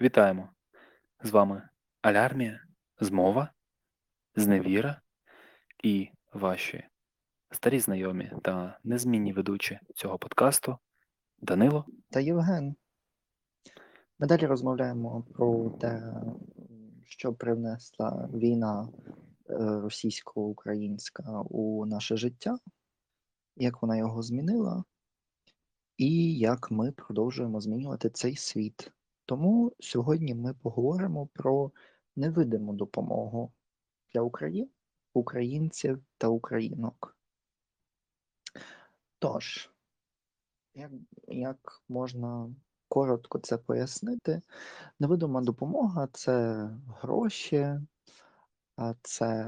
Вітаємо! З вами Алярмія, Змова, Зневіра і ваші старі знайомі та незмінні ведучі цього подкасту Данило та Євген. Ми далі розмовляємо про те, що привнесла війна е, російсько-українська у наше життя, як вона його змінила, і як ми продовжуємо змінювати цей світ. Тому сьогодні ми поговоримо про невидиму допомогу для України, українців та українок. Тож, як, як можна коротко це пояснити, невидима допомога це гроші, це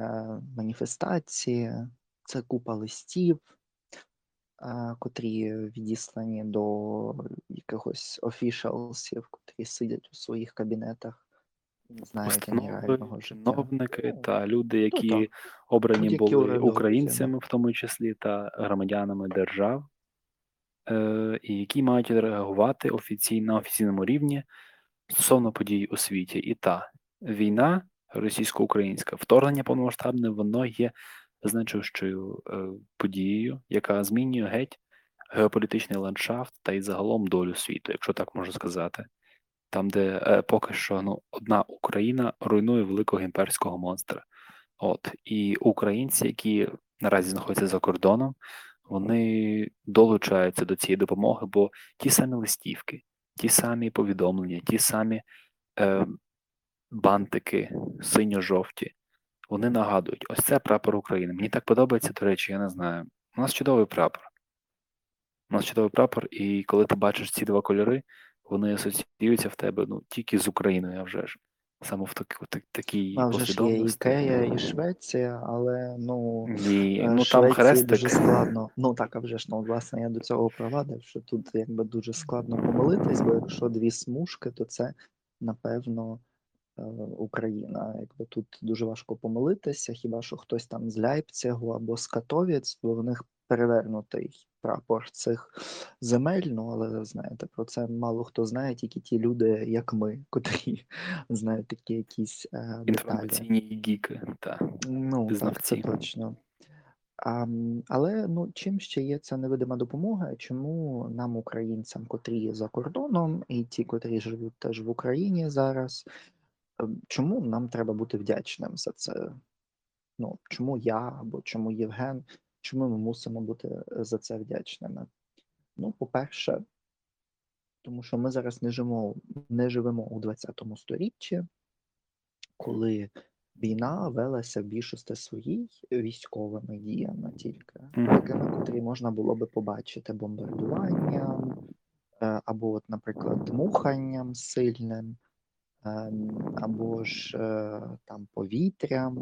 маніфестації, це купа листів, котрі відіслані до якихось офішалсів, котрі сидять у своїх кабінетах, не знають реального життя. чиновники Ну, та люди, ну які так, обрані будь-які були українцями, в тому числі, та громадянами держав, е, і які мають реагувати офіційно на офіційному рівні стосовно подій у світі. І та війна російсько-українська, вторгнення повномасштабне, воно є значущою е, подією, яка змінює геть геополітичний ландшафт та й загалом долю світу, якщо так можна сказати. Там, де е, поки що ну, одна Україна руйнує великого імперського монстра. От і українці, які наразі знаходяться за кордоном, вони долучаються до цієї допомоги, бо ті самі листівки, ті самі повідомлення, ті самі е, бантики синьо-жовті, вони нагадують: ось це прапор України. Мені так подобається, до речі, я не знаю. У нас чудовий прапор. У нас чудовий прапор, і коли ти бачиш ці два кольори, вони асоціюються в тебе ну, тільки з Україною, а вже ж. Саме в такі, так, такій А вже ж є. Ікея і Швеція, але ну, Ні, е, ну там хрестик. дуже складно. Ну так, а вже ж ну, власне, я до цього провадив, що тут якби дуже складно помилитись, бо якщо дві смужки, то це напевно Україна. Якби тут дуже важко помилитися, хіба що хтось там з Ляйпцигу або з Катовіць, бо в них перевернутий прапор цих земель. Ну але знаєте, про це мало хто знає, тільки ті люди, як ми, котрі знають такі якісь е, деталі. Інформаційні гіки, та Ну, так, це точно. А, але ну, чим ще є ця невидима допомога? Чому нам, українцям, котрі є за кордоном, і ті, котрі живуть теж в Україні зараз, е, чому нам треба бути вдячним за це? Ну, чому я або чому Євген? Чому ми мусимо бути е, за це вдячними? Ну, по-перше, тому що ми зараз не живемо, не живемо у 20 сторіччі, коли війна велася в більшості своїй військовими діями тільки, такими, котрі можна було би побачити бомбардуванням, е, або, от, наприклад, дмуханням сильним, ем, або ж е, там повітрям,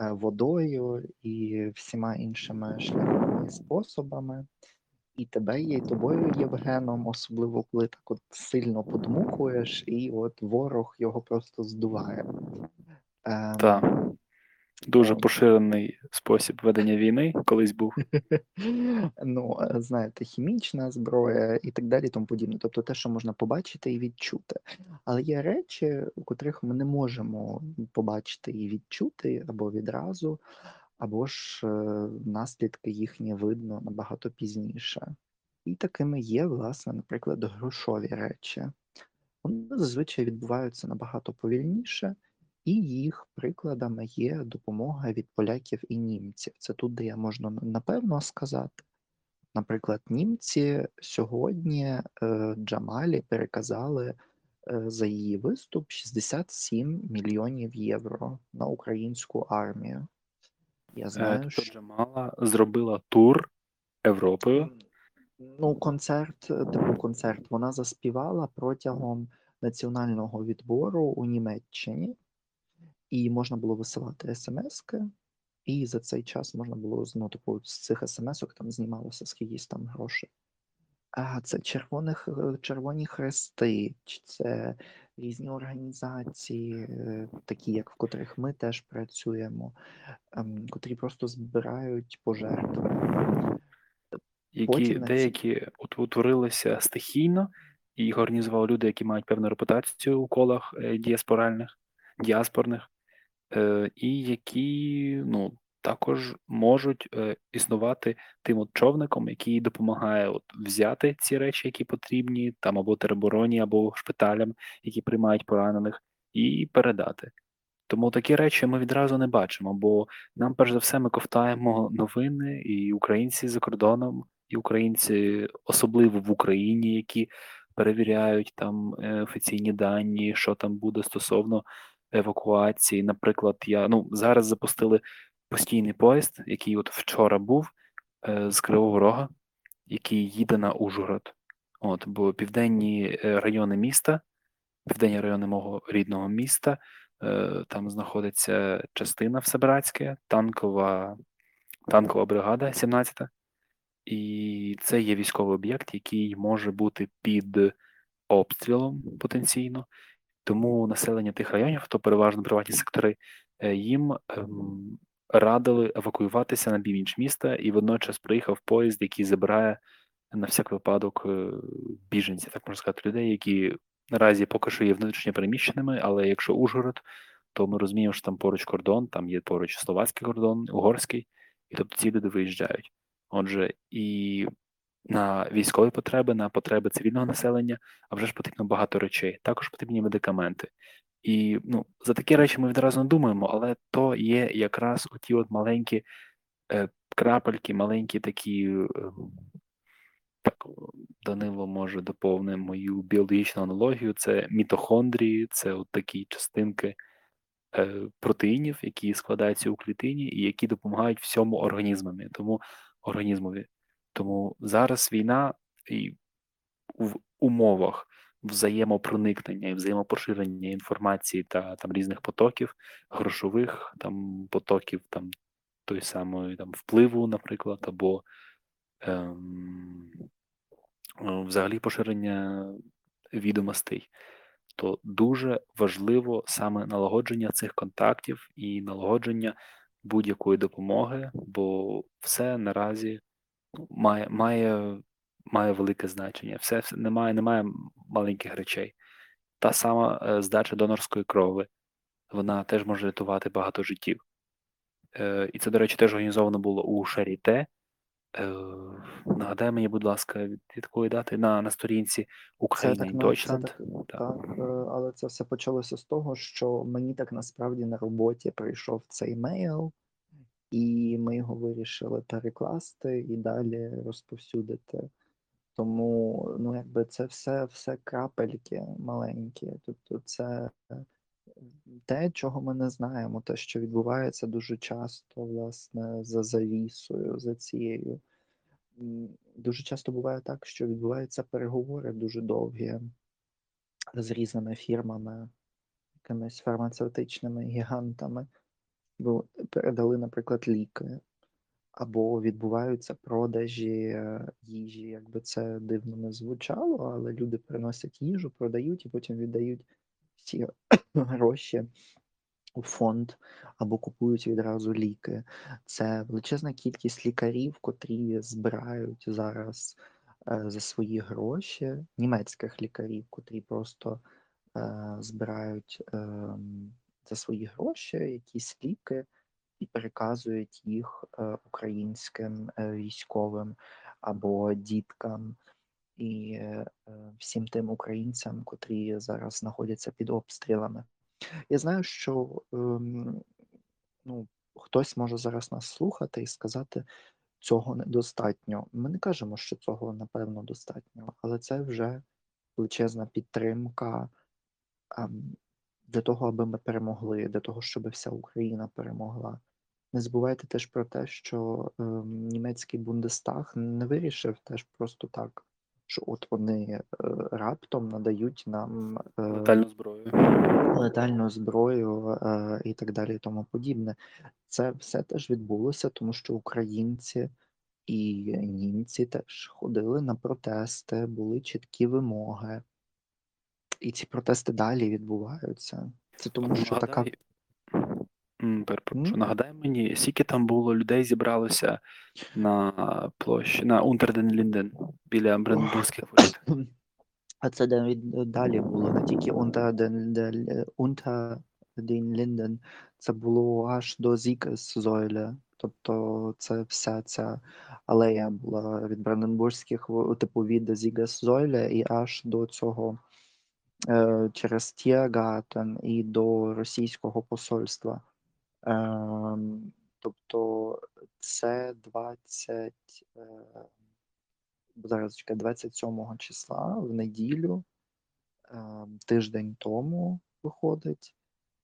е, водою і всіма іншими шляхами способами. І тебе є, і тобою Євгеном, особливо коли так от сильно подмухуєш, і от ворог його просто здуває. Ем, Та дуже поширений спосіб ведення війни колись був. ну, знаєте, хімічна зброя і так далі, тому подібне. Тобто те, що можна побачити і відчути. Але є речі, у котрих ми не можемо побачити і відчути або відразу, або ж е, наслідки їхні видно набагато пізніше. І такими є, власне, наприклад, грошові речі. Вони зазвичай відбуваються набагато повільніше, і їх прикладами є допомога від поляків і німців. Це тут, де я можна напевно сказати. Наприклад, німці сьогодні е, Джамалі переказали е, за її виступ 67 мільйонів євро на українську армію. Я Е, знаю, Тобто що Джамала зробила тур Європою. ну, концерт, типу концерт, вона заспівала протягом національного відбору у Німеччині, і можна було висилати смски, і за цей час можна було ну, типу, з цих смс-ок там знімалося скількись там грошей. А це червоних, е, червоні хрести, чи це різні організації, е, такі як в котрих ми теж працюємо, ем, котрі просто збирають пожертви. які Потім деякі ут- утворилися стихійно, і їх організували люди, які мають певну репутацію у колах е, діаспоральних, діаспорних, е, і які ну, також можуть е, існувати тим от човником, який допомагає от взяти ці речі, які потрібні, там або теробороні, або шпиталям, які приймають поранених, і передати. Тому такі речі ми відразу не бачимо, бо нам, перш за все, ми ковтаємо новини, і українці за кордоном, і українці, особливо в Україні, які перевіряють там е, офіційні дані, що там буде стосовно евакуації. Наприклад, я ну зараз запустили постійний поїзд, який от вчора був е, з Кривого Рога, який їде на Ужгород. От, бо південні е, райони міста, південні райони мого рідного міста. Е, там знаходиться частина Всебратське, танкова танкова бригада 17-та. І це є військовий об'єкт, який може бути під обстрілом потенційно. Тому населення тих районів, то переважно приватні сектори, е, їм ем, радили евакуюватися на північ міста, і водночас приїхав поїзд, який забирає на всяк випадок е, біженців, так можна сказати, людей, які наразі поки що є внутрішньо переміщеними, але якщо Ужгород, то ми розуміємо, що там поруч кордон, там є поруч словацький кордон, угорський, і тобто ці люди виїжджають. Отже, і на військові потреби, на потреби цивільного населення, а вже ж потрібно багато речей. Також потрібні медикаменти. І ну, за такі речі ми відразу не думаємо, але то є якраз оті от маленькі е, крапельки, маленькі такі. Е, так, Данило може доповнити мою біологічну аналогію. Це мітохондрії, це от такі частинки е, протеїнів, які складаються у клітині і які допомагають всьому організмові. Тому організмові. Тому зараз війна і в умовах взаємопроникнення і взаємопоширення інформації та там різних потоків, грошових там потоків, там той самої там впливу, наприклад, або ем, взагалі поширення відомостей, то дуже важливо саме налагодження цих контактів і налагодження будь-якої допомоги, бо все наразі має має, має велике значення. Все, все немає, немає маленьких речей. Та сама е, здача донорської крови, вона теж може рятувати багато життів. Е, І це, до речі, теж організовано було у Шаріте. Е, Нагадай мені, будь ласка, від якої дати на на сторінці Україна і Deutschland. Так, так, так, е, але це все почалося з того, що мені так насправді на роботі прийшов цей мейл, і ми його вирішили перекласти і далі розповсюдити. Тому ну, якби це все все крапельки маленькі. Тобто, це те, чого ми не знаємо, те, що відбувається дуже часто, власне, за завісою, за цією. Дуже часто буває так, що відбуваються переговори дуже довгі з різними фірмами, якимись фармацевтичними гігантами, передали, наприклад, ліки, або відбуваються продажі е, їжі, якби це дивно не звучало, але люди приносять їжу, продають і потім віддають всі гроші у фонд або купують відразу ліки. Це величезна кількість лікарів, котрі збирають зараз е, за свої гроші, німецьких лікарів, котрі просто е, збирають е, за свої гроші якісь ліки і переказують їх е, українським е, військовим або діткам. І е, всім тим українцям, котрі зараз знаходяться під обстрілами. Я знаю, що ем, ну, хтось може зараз нас слухати і сказати, цього недостатньо. Ми не кажемо, що цього напевно достатньо, але це вже величезна підтримка ем, для того, аби ми перемогли, для того, щоб вся Україна перемогла. Не забувайте теж про те, що ем, німецький Бундестаг не вирішив теж просто так що от вони е, раптом надають нам е, летальну зброю, летальну зброю е, і так далі, і тому подібне. Це все теж відбулося, тому що українці і німці теж ходили на протести, були чіткі вимоги, і ці протести далі відбуваються. Це тому, що така. Перепрошую, нагадай мені, скільки там було людей зібралося на площі на Унтерден-Лінден біля Бранденбурзьких воріт? А це навіть далі було, не тільки Linden, це було аж до Siegessäule. Тобто це вся ця алея була від Бранденбурзьких, типу від Siegessäule і аж до цього через Tiergarten і до російського посольства. Ем, тобто це 20, е, зараз чекай, 27 числа в неділю, ем, тиждень тому виходить,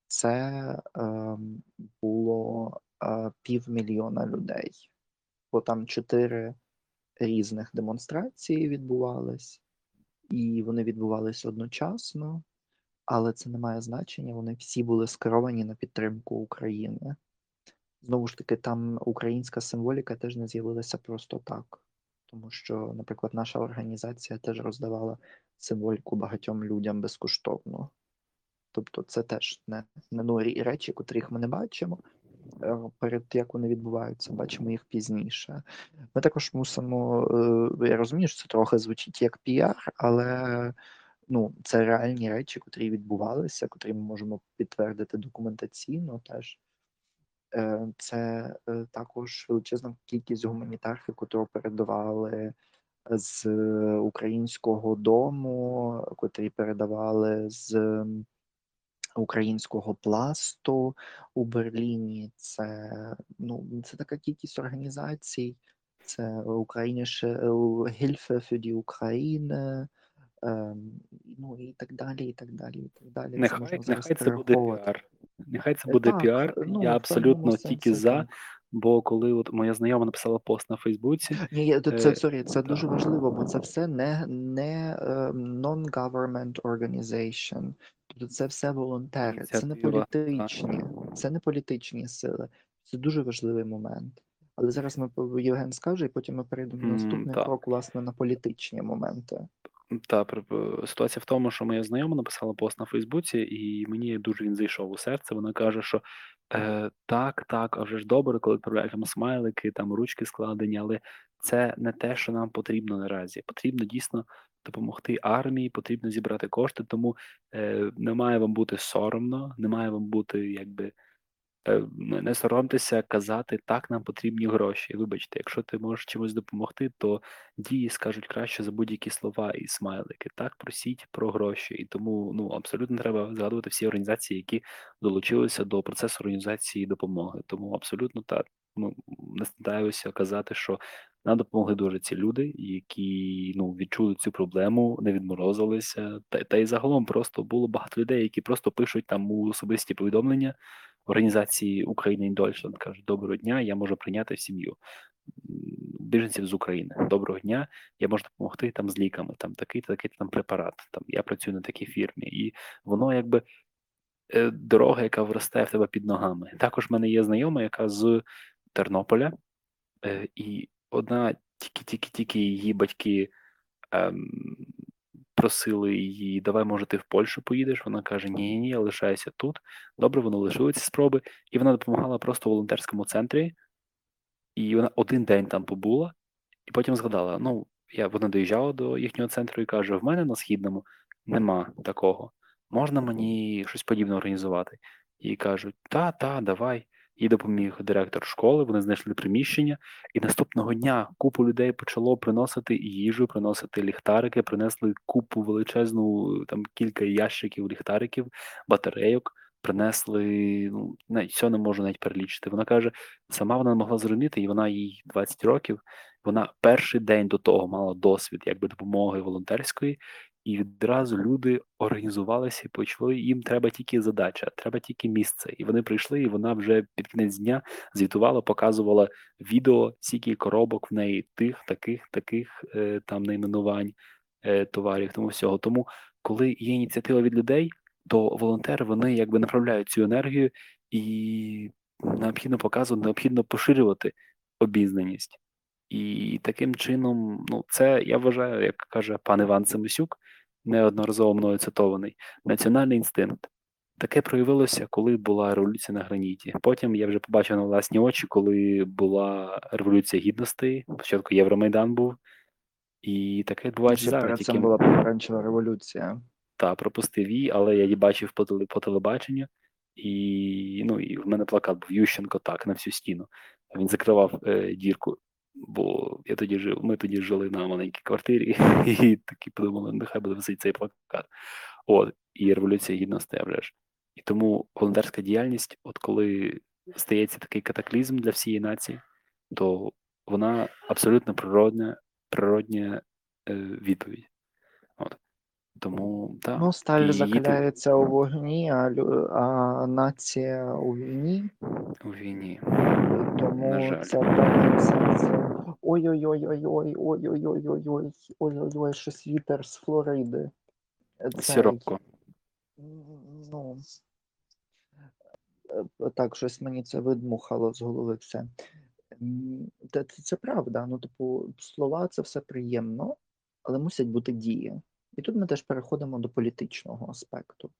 це ем, було е, півмільйона людей. Бо там чотири різних демонстрації відбувались, і вони відбувались одночасно, але це не має значення. Вони всі були скеровані на підтримку України. Знову ж таки, там українська символіка теж не з'явилася просто так. Тому що, наприклад, наша організація теж роздавала символіку багатьом людям безкоштовно. Тобто, це теж не, не нові речі, котрих ми не бачимо. Е, Перед як вони відбуваються, бачимо їх пізніше. Ми також мусимо. е, Я розумію, що це трохи звучить як піар, але ну, це реальні речі, котрі відбувалися, котрі ми можемо підтвердити документаційно теж. Е, Це також величезна кількість гуманітарки, котру передавали з українського дому, котрі передавали з українського пласту у Берліні. Це ну це така кількість організацій. Це Україніше Hilfe für die Ukraine, ем, ну і так далі, і так далі, і так далі. Це Нехай, можна зараз нехай це буде піар. Нехай це Е, буде Так, піар. ну, Я абсолютно тільки за. Бо коли от моя знайома написала пост на Фейсбуці, Ні, це е, сорі, це дуже важливо, бо це все не, не ем, non-government organization. Тобто це все волонтери, це не політичні, це не політичні сили. Це дуже важливий момент. Але зараз ми Євген скаже, і потім ми перейдемо на наступний так. крок, власне, на політичні моменти. Та ситуація в тому, що моя знайома написала пост на Фейсбуці, і мені дуже він зайшов у серце. Вона каже, що е, так, так, а вже ж добре, коли відправляють там смайлики, там ручки складені, але це не те, що нам потрібно наразі. Потрібно дійсно допомогти армії, потрібно зібрати кошти. Тому е, не має вам бути соромно, не має вам бути якби. Е, Не соромтеся казати, так, нам потрібні гроші. Вибачте, якщо ти можеш чимось допомогти, то дії скажуть краще за будь-які слова і смайлики. Так, просіть про гроші. І тому ну абсолютно треба згадувати всі організації, які долучилися до процесу організації допомоги. Тому абсолютно так. Ну не стидаюся казати, що нам допомогли дуже ці люди, які ну відчули цю проблему, не відморозилися. Та, та й загалом просто було багато людей, які просто пишуть там у особисті повідомлення організації Україна і Дольшланд кажуть: Доброго дня, я можу прийняти сім'ю біженців з України. Доброго дня, я можу допомогти там з ліками, там такий такий там препарат. Там я працюю на такій фірмі, і воно якби е, дорога, яка вросте в тебе під ногами. Також в мене є знайома, яка з Тернополя, е, і одна тільки-тільки-тільки її батьки. Ем, Просили її, давай, може, ти в Польщу поїдеш. Вона каже: Ні, ні, я лишаюся тут. Добре, вони лишили ці спроби, і вона допомагала просто в волонтерському центрі, і вона один день там побула, і потім згадала: ну, я вона доїжджала до їхнього центру і каже: в мене на східному нема такого. Можна мені щось подібне організувати? І кажуть: та, та, давай. Їй допоміг директор школи, вони знайшли приміщення, і наступного дня купу людей почало приносити їжу, приносити ліхтарики, принесли купу величезну, там кілька ящиків ліхтариків, батарейок, принесли, ну, все не можу навіть перелічити. Вона каже, сама вона не могла зрозуміти, і вона їй 20 років. Вона перший день до того мала досвід якби допомоги волонтерської, і відразу люди організувалися і почали. Їм треба тільки задача, треба тільки місце. І вони прийшли, і вона вже під кінець дня звітувала, показувала відео, скільки коробок в неї тих, таких, таких е, там найменувань е, товарів, тому всього. Тому, коли є ініціатива від людей, то волонтери вони якби направляють цю енергію і необхідно показувати, необхідно поширювати обізнаність. І таким чином, ну, це я вважаю, як каже пан Іван Семисюк, неодноразово мною цитований, національний інстинкт. Таке проявилося, коли була революція на граніті. Потім я вже побачив на власні очі, коли була революція гідностей. Спочатку Євромайдан був, І таке відбувається зараз, перед тільки цим була помаранчева революція. та пропустив її, але я її бачив по, по телебаченню, і, ну, і в мене плакат був Ющенко так на всю стіну. Він закривав е, дірку, бо я тоді жив, ми тоді жили на маленькій квартирі, і такі подумали, нехай буде висить цей плакат. От, і революція гідності вже ж. І тому волонтерська діяльність, от коли стається такий катаклізм для всієї нації, то вона абсолютно природня, природня е, відповідь. От. Тому так. Ну, сталь і її у вогні, а, а нація у війні. У війні. Тому На жаль. це в певному сенсі. Ой-ой-ой-ой-ой, ой-ой-ой-ой-ой, ой-ой-ой, щось вітер з Флориди. Цей, Сіропко. Ну, е, так, щось мені це видмухало з голови все. Це, це, це правда. Ну, типу, слова це все приємно, але мусять бути дії. І тут ми теж переходимо до політичного аспекту.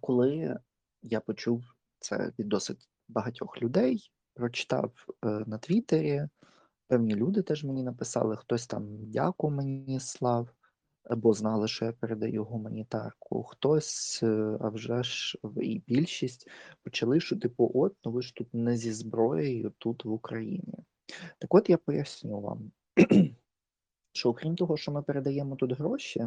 Коли я почув це від досить багатьох людей, прочитав е, на Твіттері, певні люди теж мені написали, хтось там дяку мені слав, бо знали, що я передаю гуманітарку. Хтось, е, а вже ж і більшість почали, що типу, от, ну ви ж тут не зі зброєю тут в Україні. Так от я поясню вам, що окрім того, що ми передаємо тут гроші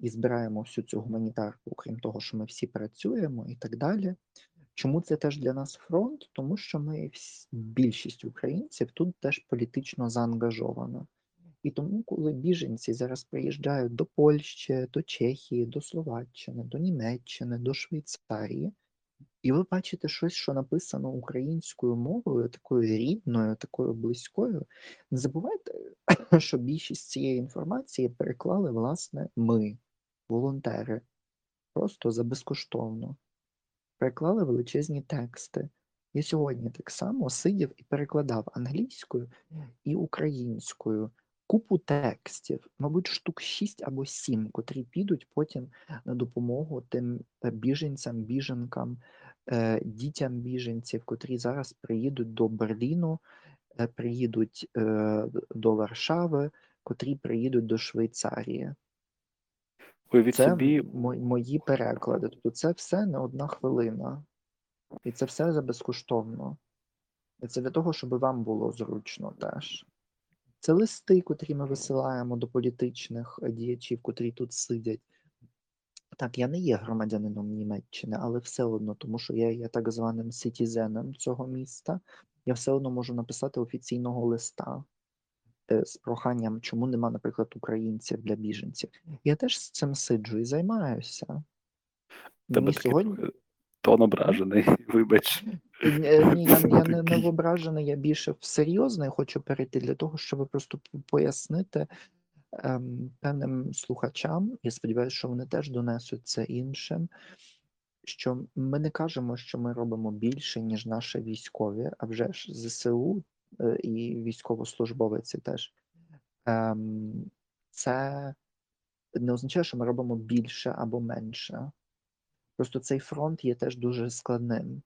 і збираємо всю цю гуманітарку, окрім того, що ми всі працюємо і так далі. Чому це теж для нас фронт? Тому що ми більшість українців тут теж політично заангажована. І тому, коли біженці зараз приїжджають до Польщі, до Чехії, до Словаччини, до Німеччини, до Швейцарії, і ви бачите щось, що написано українською мовою, такою рідною, такою близькою, не забувайте, що більшість цієї інформації переклали, власне, ми, волонтери, просто за безкоштовно. Переклали величезні тексти. Я сьогодні так само сидів і перекладав англійською і українською купу текстів, мабуть, штук 6 або 7, котрі підуть потім на допомогу тим е, біженцям, біженкам, дітям біженців, котрі зараз приїдуть до Берліну, е, приїдуть е, до Варшави, котрі приїдуть до Швейцарії. Уявіть Це собі, мої переклади. Тобто це все не одна хвилина. І це все за безкоштовно. І це для того, щоб вам було зручно теж. Це листи, котрі ми висилаємо до політичних е, діячів, котрі тут сидять. Так, я не є громадянином Німеччини, але все одно, тому що я є так званим сітізеном цього міста. Я все одно можу написати офіційного листа е, з проханням, чому нема, наприклад, українців для біженців. Я теж з цим сиджу і займаюся. тебе Мені такий сьогодні тон ображений, вибач. Е, Ні, я, я не, не ображений, я більше в серйозне хочу перейти для того, щоб просто пояснити певним слухачам, я сподіваюся, що вони теж донесуть це іншим, що ми не кажемо, що ми робимо більше, ніж наші військові, а вже ж ЗСУ е, і військовослужбовиці теж. Ем, це не означає, що ми робимо більше або менше. Просто цей фронт є теж дуже складним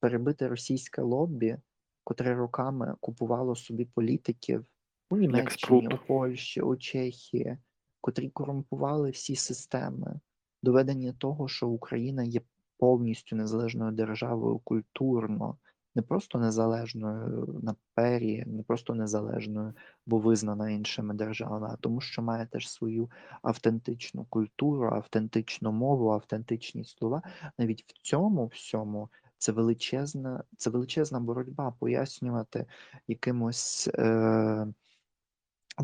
перебити російське лоббі, котре роками купувало собі політиків у Німеччині, у Польщі, у Чехії, котрі корумпували всі системи, доведення того, що Україна є повністю незалежною державою культурно, не просто незалежною на пері, не просто незалежною, бо визнана іншими державами, а тому, що має теж свою автентичну культуру, автентичну мову, автентичні слова. Навіть в цьому всьому це величезна, це величезна боротьба пояснювати якимось е,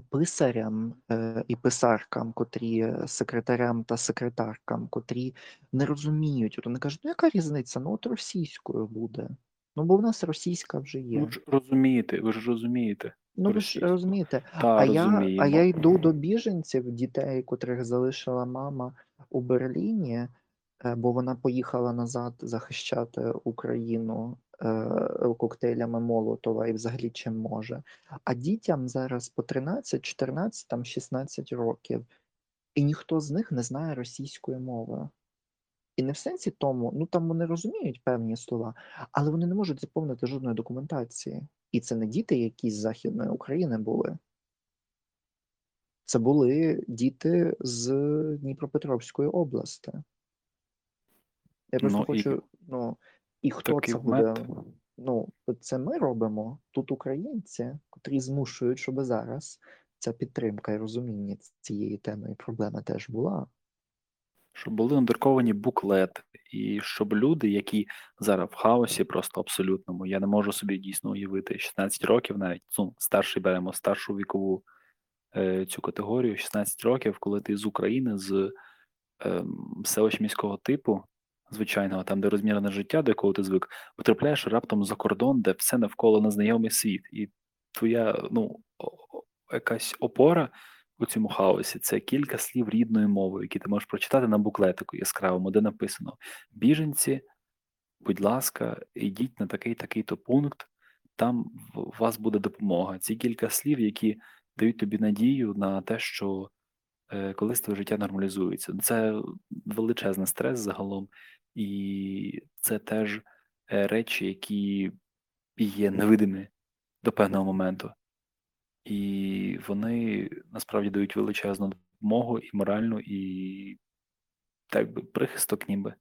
писарям е, і писаркам, котрі е, секретарям та секретаркам, котрі не розуміють. От вони кажуть, ну яка різниця? Ну от російською буде. Ну бо в нас російська вже є. Ви ж розумієте, ви ж розумієте. Ну ви ж розумієте, Та, а я, а я йду до біженців, дітей, котрих залишила мама у Берліні, е, бо вона поїхала назад захищати Україну коктейлями Молотова і взагалі чим може. А дітям зараз по 13, 14, там 16 років, і ніхто з них не знає російської мови. І не в сенсі тому, ну там вони розуміють певні слова, але вони не можуть заповнити жодної документації. І це не діти якісь з Західної України були. Це були діти з Дніпропетровської області. Я просто Ну, і хочу, ну, і хто такий це буде? момент. Ну, це ми робимо тут українці, котрі змушують, щоб зараз ця підтримка і розуміння цієї теми і проблеми теж була. щоб були надруковані буклети, і щоб люди, які зараз в хаосі, просто абсолютному, я не можу собі дійсно уявити 16 років, навіть ну, старший беремо старшу вікову е, цю категорію, 16 років, коли ти з України, з е, селища міського типу, звичайного, там, де розмірене життя, до якого ти звик, потрапляєш раптом за кордон, де все навколо незнайомий світ, і твоя ну, якась опора у цьому хаосі це кілька слів рідною мовою, які ти можеш прочитати на буклетику яскравому, де написано: біженці, будь ласка, йдіть на такий такий то пункт, там у вас буде допомога. Ці кілька слів, які дають тобі надію на те, що е, колись твоє життя нормалізується. Це величезний стрес загалом, і це теж е, речі, які є невидимі до певного моменту. І вони насправді дають величезну допомогу і моральну, і так би прихисток ніби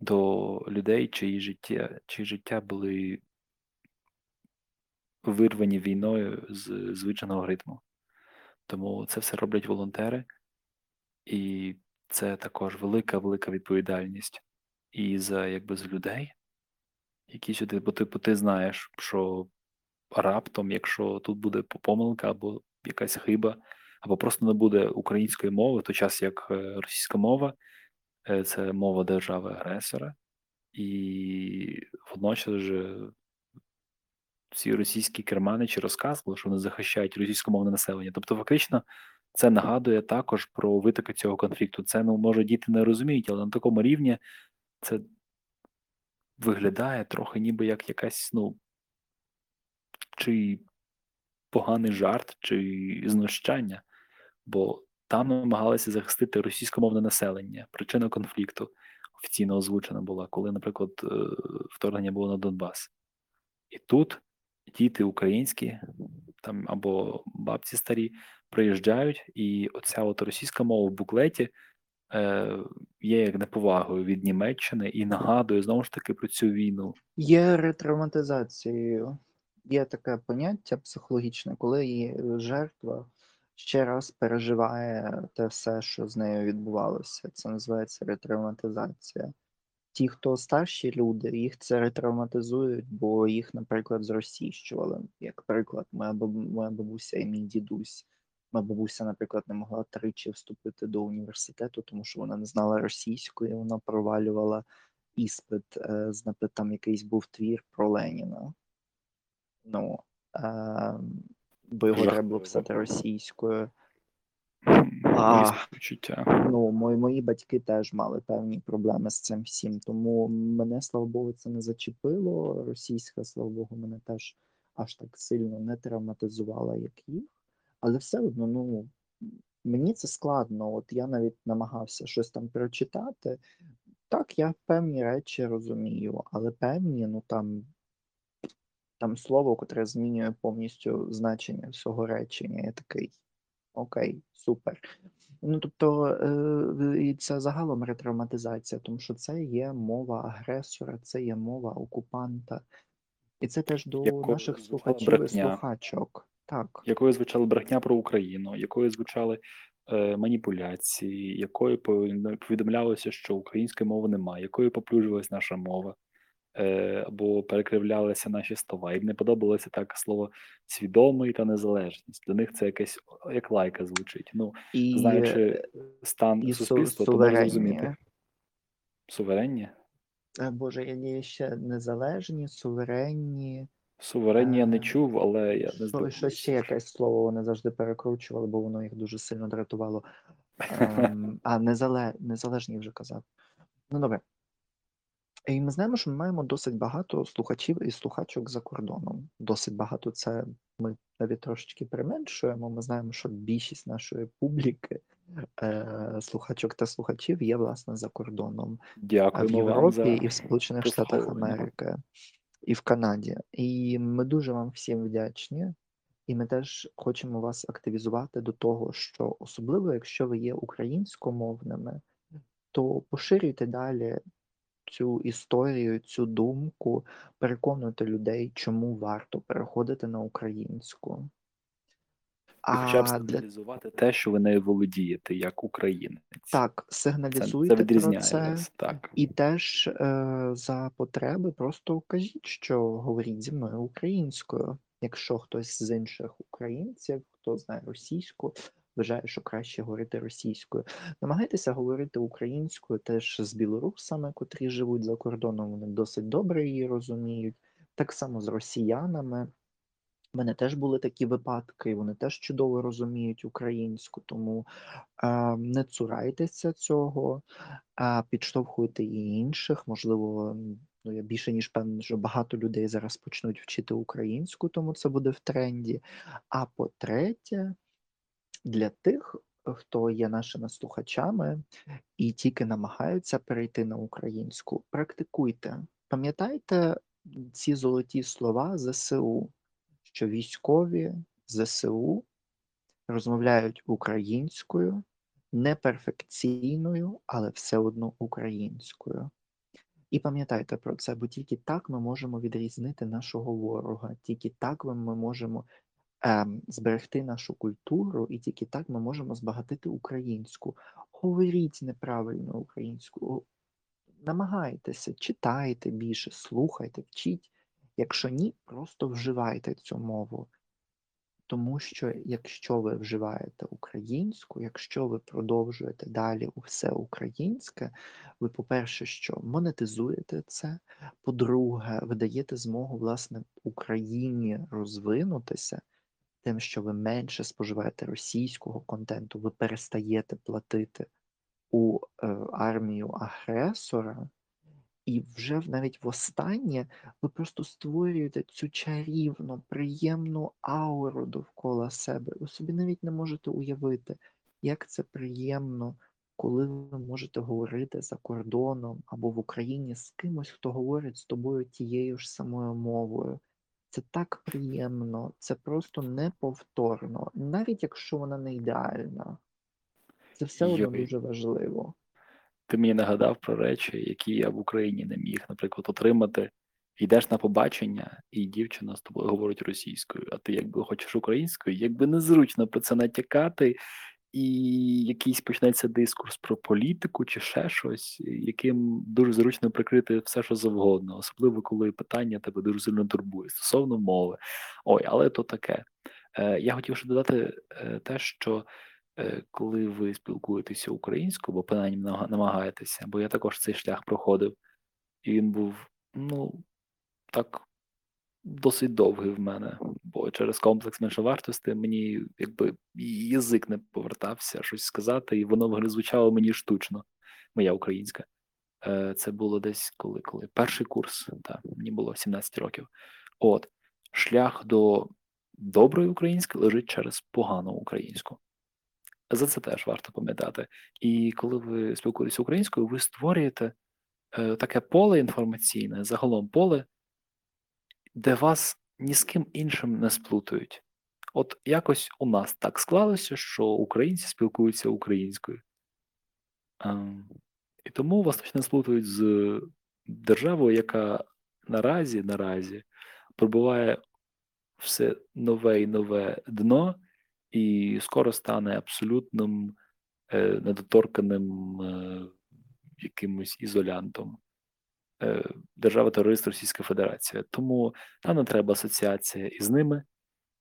до людей, чиї життя, чиї життя були вирвані війною з звичайного ритму. Тому це все роблять волонтери, і це також велика, велика відповідальність і за якби за людей, які сюди, бо ти, бо ти знаєш, що раптом, якщо тут буде помилка або якась хиба, або просто не буде української мови, то час як е, російська мова е, це мова держави-агресора, і водночас же всі російські керманичі розказували, що вони захищають російськомовне населення. Тобто, фактично, це нагадує також про витоки цього конфлікту. Це ну може діти не розуміють, але на такому рівні це виглядає трохи ніби як якась, ну, чи поганий жарт, чи знущання, бо там намагалися захистити російськомовне населення. Причина конфлікту офіційно озвучена була, коли, наприклад, е, вторгнення було на Донбас. І тут діти українські там або бабці старі приїжджають, і оця от російська мова в буклеті є як неповагою від Німеччини і нагадує знову ж таки про цю війну. Є ретравматизацією. Є таке поняття психологічне, коли її жертва ще раз переживає те все, що з нею відбувалося. Це називається ретравматизація. Ті, хто старші люди, їх це ретравматизують, бо їх, наприклад, зросійщували. Як приклад, моя бабуся і мій дідусь. Моя бабуся, наприклад, не могла тричі вступити до університету, тому що вона не знала російської, вона провалювала іспит, е, з там якийсь був твір про Леніна. Ну, е, бо його треба було писати російською. А. Ну, мої, мої батьки теж мали певні проблеми з цим всім, тому мене, слава Богу, це не зачепило. Російська, слава Богу, мене теж аж так сильно не травматизувала, як їх. Але все одно, ну мені це складно. От я навіть намагався щось там прочитати. Так, я певні речі розумію, але певні, ну там, там слово, котре змінює повністю значення всього речення. Я такий. Окей, супер. Ну, тобто, е, і це загалом ретравматизація, тому що це є мова агресора, це є мова окупанта. І це теж до Якою наших слухачів і слухачок. Так. якою звучала брехня про Україну, якою звучали е, маніпуляції, якою повідомлялося, що української мови немає, якою поплюжувалась наша мова, е, або перекривлялися наші слова. Їм не подобалося так слово свідомий та незалежність. Для них це якесь як лайка звучить. Ну, І, знаючи стан і су- суспільства, то можна зрозуміти. Суверенні? Е, Боже, я ще незалежні, суверенні. Суверенні я не Е, чув, але я не здивуюся. що ще якесь слово вони завжди перекручували, бо воно їх дуже сильно дратувало. Ем, а, незале... незалежні вже казав. Ну добре. І ми знаємо, що ми маємо досить багато слухачів і слухачок за кордоном. Досить багато це ми навіть трошечки применшуємо. Ми знаємо, що більшість нашої публіки е, слухачок та слухачів є, власне, за кордоном, а в Дякуємо вам Європі і в Сполучених Штатах. Америки, і в Канаді. І ми дуже вам всім вдячні, і ми теж хочемо вас активізувати до того, що особливо, якщо ви є українськомовними, то поширюйте далі цю історію, цю думку, переконуйте людей, чому варто переходити на українську. Хоча б А для сигналізувати те, що ви нею володієте як українець. так, Це, це сигналізуйте про це. Так. і теж е, за потреби просто кажіть, що говоріть зі мною українською. Якщо хтось з інших українців, хто знає російську, вважає, що краще говорити російською. Намагайтеся говорити українською теж з білорусами, котрі живуть за кордоном. Вони досить добре її розуміють. Так само з росіянами. У мене теж були такі випадки, вони теж чудово розуміють українську, тому е, не цурайтеся цього, а підштовхуйте і інших. Можливо, ну я більше ніж певний, що багато людей зараз почнуть вчити українську, тому це буде в тренді. А по-третє, для тих, хто є нашими слухачами і тільки намагаються перейти на українську, практикуйте. Пам'ятайте ці золоті слова ЗСУ, що військові ЗСУ розмовляють українською, не перфекційною, але все одно українською. І пам'ятайте про це, бо тільки так ми можемо відрізнити нашого ворога, тільки так ми можемо ем, зберегти нашу культуру, і тільки так ми можемо збагатити українську. Говоріть неправильно українську, намагайтеся, читайте більше, слухайте, вчіть. Якщо ні, просто вживайте цю мову. Тому що якщо ви вживаєте українську, якщо ви продовжуєте далі все українське, ви, по-перше, що монетизуєте це, по-друге, ви даєте змогу власне Україні розвинутися, тим, що ви менше споживаєте російського контенту, ви перестаєте платити у е, армію агресора, і вже навіть востаннє ви просто створюєте цю чарівну, приємну ауру довкола себе. Ви собі навіть не можете уявити, як це приємно, коли ви можете говорити за кордоном або в Україні з кимось, хто говорить з тобою тією ж самою мовою. Це так приємно, це просто неповторно, навіть якщо вона не ідеальна. Це все одно дуже важливо. Ти мені нагадав про речі, які я в Україні не міг, наприклад, отримати. Йдеш на побачення, і дівчина з тобою говорить російською, а ти якби хочеш українською, якби незручно про це натякати, і якийсь почнеться дискурс про політику чи ще щось, яким дуже зручно прикрити все, що завгодно, особливо коли питання тебе дуже сильно турбує стосовно мови. Ой, але то таке. Е, Я хотів ще додати е, те, що коли ви спілкуєтеся українською, бо принаймні намагаєтеся, бо я також цей шлях проходив, і він був, ну, так досить довгий в мене, бо через комплекс меншовартості мені якби язик не повертався щось сказати, і воно звучало мені штучно, моя українська. Е, Це було десь коли, коли перший курс, та мені було 17 років. От шлях до доброї української лежить через погану українську. За це теж варто пам'ятати. І коли ви спілкуєтеся українською, ви створюєте е, таке поле інформаційне, загалом поле, де вас ні з ким іншим не сплутають. От якось у нас так склалося, що українці спілкуються українською. Ем, і тому вас точно сплутають з державою, яка наразі, наразі пробуває все нове і нове дно, і скоро стане абсолютним е, недоторканим е, якимось ізолянтом. Е, держава-терорист Російська Федерація. Тому нам не треба асоціація із ними.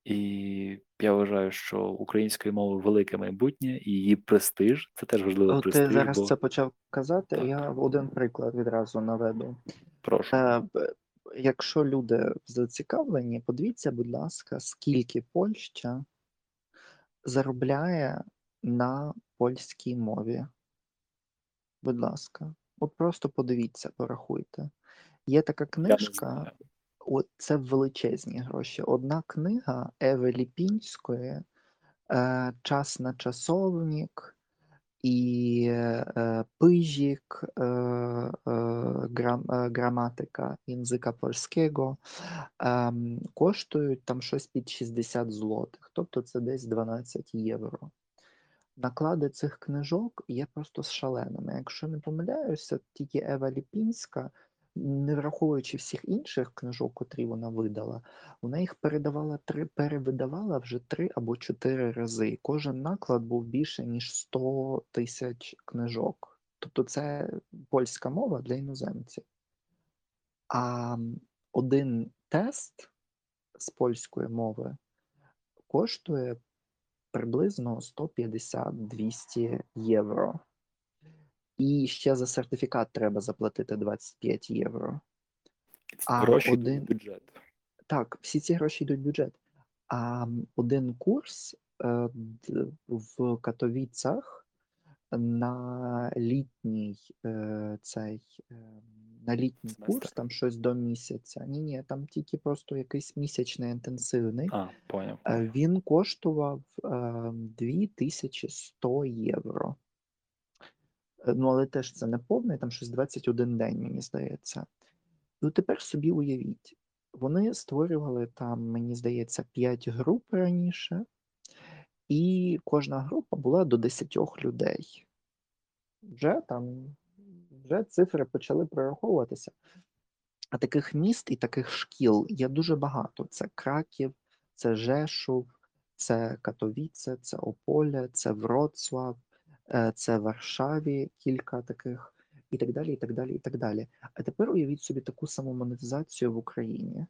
І я вважаю, що української мови велике майбутнє, і її престиж це теж важливий От ти зараз бо це почав казати, Так. я один приклад відразу наведу. прошу. Е, Якщо люди зацікавлені, подивіться, будь ласка, скільки Польща заробляє на польській мові. Будь ласка, от просто подивіться, порахуйте. Є така книжка, от це величезні гроші. Одна книга Еви Ліпінської е, Час на часовник. І е, е, грам, е, граматика язика польського коштують там щось під 60 злотих, тобто це десь 12 євро. Наклади цих книжок є просто шаленими. Якщо не помиляюся, тільки Ева Ліпінська, не враховуючи всіх інших книжок, котрі вона видала, вона їх передавала три, перевидавала вже три або чотири рази. Кожен наклад був більше ніж 100 тисяч книжок. Тобто це польська мова для іноземців. А один тест з польської мови коштує приблизно 150-200 євро. І ще за сертифікат треба заплатити 25 євро. А гроші один- в бюджет. Так, всі ці гроші йдуть в бюджет. А один курс е, в Катовіцах на літній е, цей е, на літній Семестр. курс, там щось до місяця. Ні, ні, там тільки просто якийсь місячний інтенсивний. А, поняв. Е. Він коштував е, 2100 євро. Е, Ну, але теж це не повний, там щось 21 день, мені здається. Ну, тепер собі уявіть, вони створювали там, мені здається, 5 груп раніше, і кожна група була до 10 людей. Вже там, вже цифри почали прораховуватися. А таких міст і таких шкіл є дуже багато. Це Краків, це Жешув, це Катовіце, це Ополе, це Вроцлав, це в Варшаві кілька таких, і так далі, і так далі, і так далі. А тепер уявіть собі таку саму монетизацію в Україні.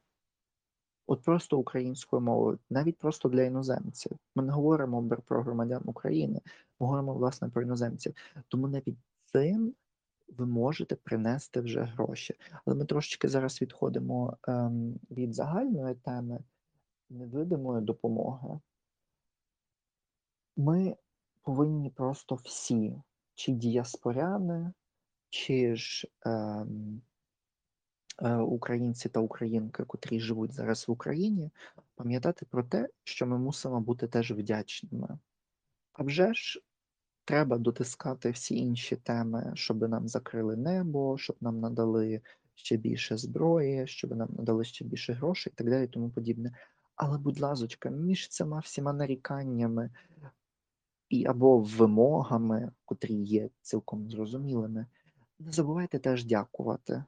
От просто українською мовою, навіть просто для іноземців. Ми не говоримо про громадян України, ми говоримо власне про іноземців. Тому навіть цим ви можете принести вже гроші. Але ми трошечки зараз відходимо ем, від загальної теми невидимої допомоги. Ми повинні просто всі, чи діаспоряни, чи ж ем, е, українці та українки, котрі живуть зараз в Україні, пам'ятати про те, що ми мусимо бути теж вдячними. А вже ж треба дотискати всі інші теми, щоб нам закрили небо, щоб нам надали ще більше зброї, щоб нам надали ще більше грошей і так далі, і тому подібне. Але, будь ласочка, між цими всіма наріканнями і або вимогами, котрі є цілком зрозумілими, не забувайте теж дякувати.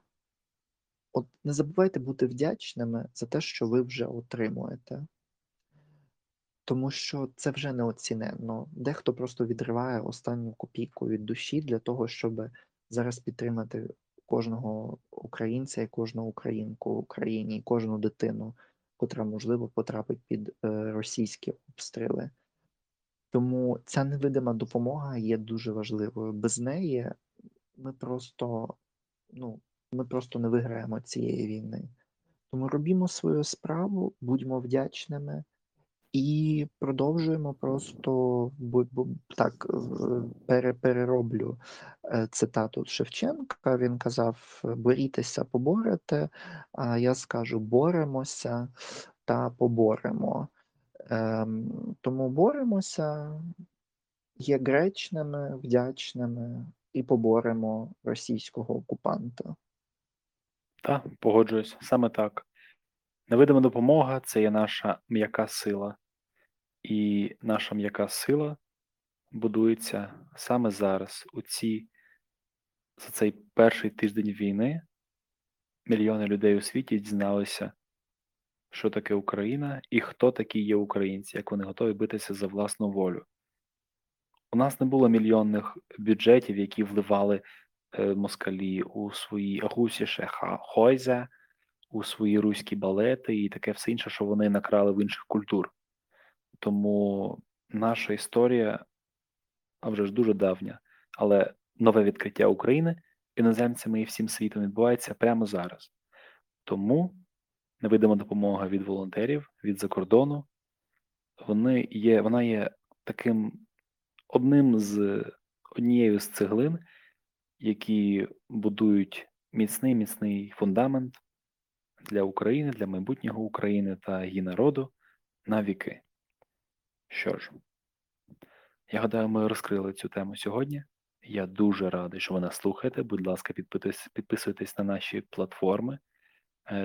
От не забувайте бути вдячними за те, що ви вже отримуєте. Тому що це вже неоціненно. Дехто просто відриває останню копійку від душі для того, щоб зараз підтримати кожного українця і кожну українку в Україні, і кожну дитину, котра, можливо, потрапить під е, російські обстріли. Тому ця невидима допомога є дуже важливою. Без неї ми просто, ну, ми просто не виграємо цієї війни. Тому робімо свою справу, будьмо вдячними і продовжуємо просто так перероблю е, цитату Шевченка. Він казав: борітеся, поборете. А я скажу боремося та поборемо. Ем, тому боремося, є гречними, вдячними і поборемо російського окупанта. Так, погоджуюсь, саме так. Невидима допомога це є наша м'яка сила. І наша м'яка сила будується саме зараз, у ці, за цей перший тиждень війни. Мільйони людей у світі дізналися, що таке Україна і хто такі є українці, як вони готові битися за власну волю. У нас не було мільйонних бюджетів, які вливали е, москалі у свої русіше ха- хойзе, у свої руські балети і таке все інше, що вони накрали в інших культур. Тому наша історія, а вже ж дуже давня, але нове відкриття України іноземцями і всім світом відбувається прямо зараз. Тому невидима допомога від волонтерів, від закордону, вони є, вона є таким одним з однією з цеглин, які будують міцний міцний фундамент для України, для майбутнього України та її народу на віки. Що ж, Я гадаю, ми розкрили цю тему сьогодні. Я дуже радий, що ви нас слухаєте. Будь ласка, підписуйтесь, на наші платформи,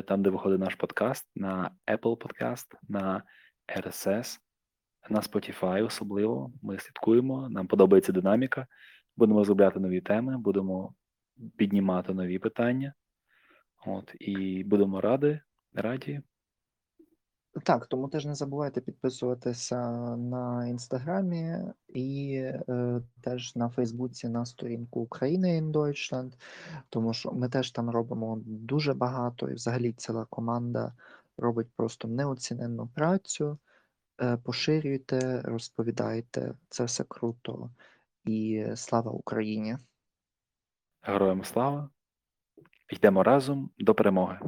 там, де виходить наш подкаст, на Apple Podcast, на RSS, на Spotify особливо. Ми слідкуємо, нам подобається динаміка. Будемо розробляти нові теми, будемо піднімати нові питання. От, і будемо раді, раді. Так, тому теж не забувайте підписуватися на інстаграмі і е, теж на Фейсбуці на сторінку України in Deutschland, тому що ми теж там робимо дуже багато, і взагалі ціла команда робить просто неоціненну працю. Е, поширюйте, розповідайте, це все круто. І слава Україні! Героям слава! Йдемо разом до перемоги!